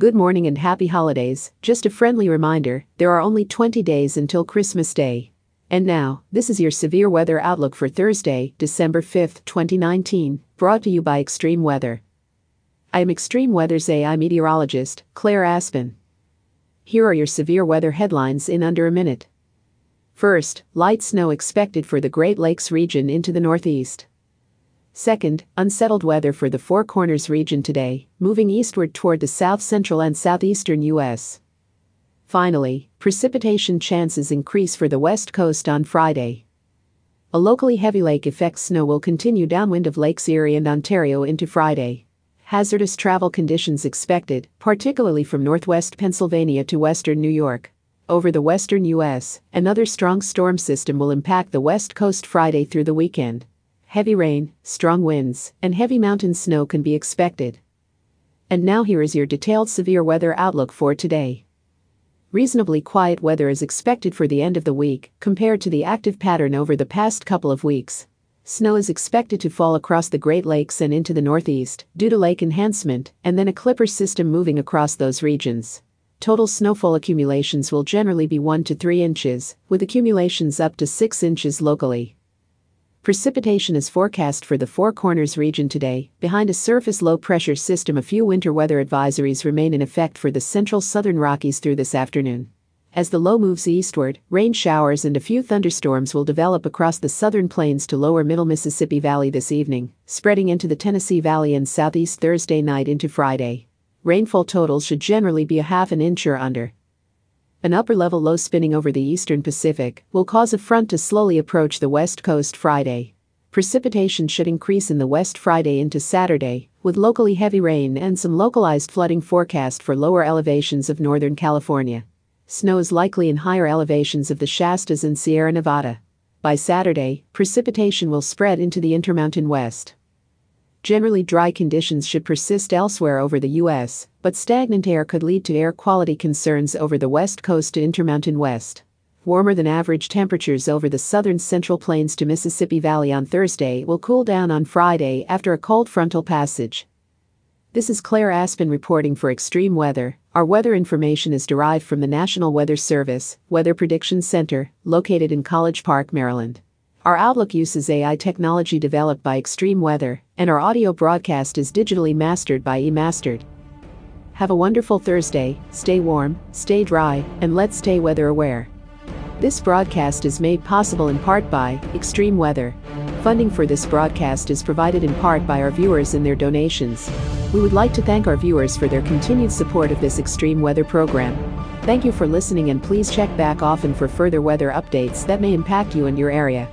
Good morning and happy holidays. Just a friendly reminder there are only 20 days until Christmas Day. And now, this is your severe weather outlook for Thursday, December 5, 2019, brought to you by Extreme Weather. I am Extreme Weather's AI meteorologist, Claire Aspen. Here are your severe weather headlines in under a minute. First, light snow expected for the Great Lakes region into the northeast. Second, unsettled weather for the Four Corners region today, moving eastward toward the south central and southeastern U.S. Finally, precipitation chances increase for the west coast on Friday. A locally heavy lake effect snow will continue downwind of Lakes Erie and Ontario into Friday. Hazardous travel conditions expected, particularly from northwest Pennsylvania to western New York. Over the western U.S., another strong storm system will impact the west coast Friday through the weekend. Heavy rain, strong winds, and heavy mountain snow can be expected. And now here is your detailed severe weather outlook for today. Reasonably quiet weather is expected for the end of the week, compared to the active pattern over the past couple of weeks. Snow is expected to fall across the Great Lakes and into the Northeast due to lake enhancement and then a clipper system moving across those regions. Total snowfall accumulations will generally be 1 to 3 inches, with accumulations up to 6 inches locally. Precipitation is forecast for the Four Corners region today. Behind a surface low pressure system, a few winter weather advisories remain in effect for the central southern Rockies through this afternoon. As the low moves eastward, rain showers and a few thunderstorms will develop across the southern plains to lower middle Mississippi Valley this evening, spreading into the Tennessee Valley and southeast Thursday night into Friday. Rainfall totals should generally be a half an inch or under. An upper level low spinning over the eastern Pacific will cause a front to slowly approach the west coast Friday. Precipitation should increase in the west Friday into Saturday, with locally heavy rain and some localized flooding forecast for lower elevations of northern California. Snow is likely in higher elevations of the Shastas and Sierra Nevada. By Saturday, precipitation will spread into the Intermountain West. Generally dry conditions should persist elsewhere over the U.S., but stagnant air could lead to air quality concerns over the west coast to Intermountain West. Warmer than average temperatures over the southern central plains to Mississippi Valley on Thursday will cool down on Friday after a cold frontal passage. This is Claire Aspen reporting for Extreme Weather. Our weather information is derived from the National Weather Service Weather Prediction Center, located in College Park, Maryland. Our Outlook uses AI technology developed by Extreme Weather, and our audio broadcast is digitally mastered by eMastered. Have a wonderful Thursday, stay warm, stay dry, and let's stay weather aware. This broadcast is made possible in part by Extreme Weather. Funding for this broadcast is provided in part by our viewers and their donations. We would like to thank our viewers for their continued support of this extreme weather program. Thank you for listening and please check back often for further weather updates that may impact you and your area.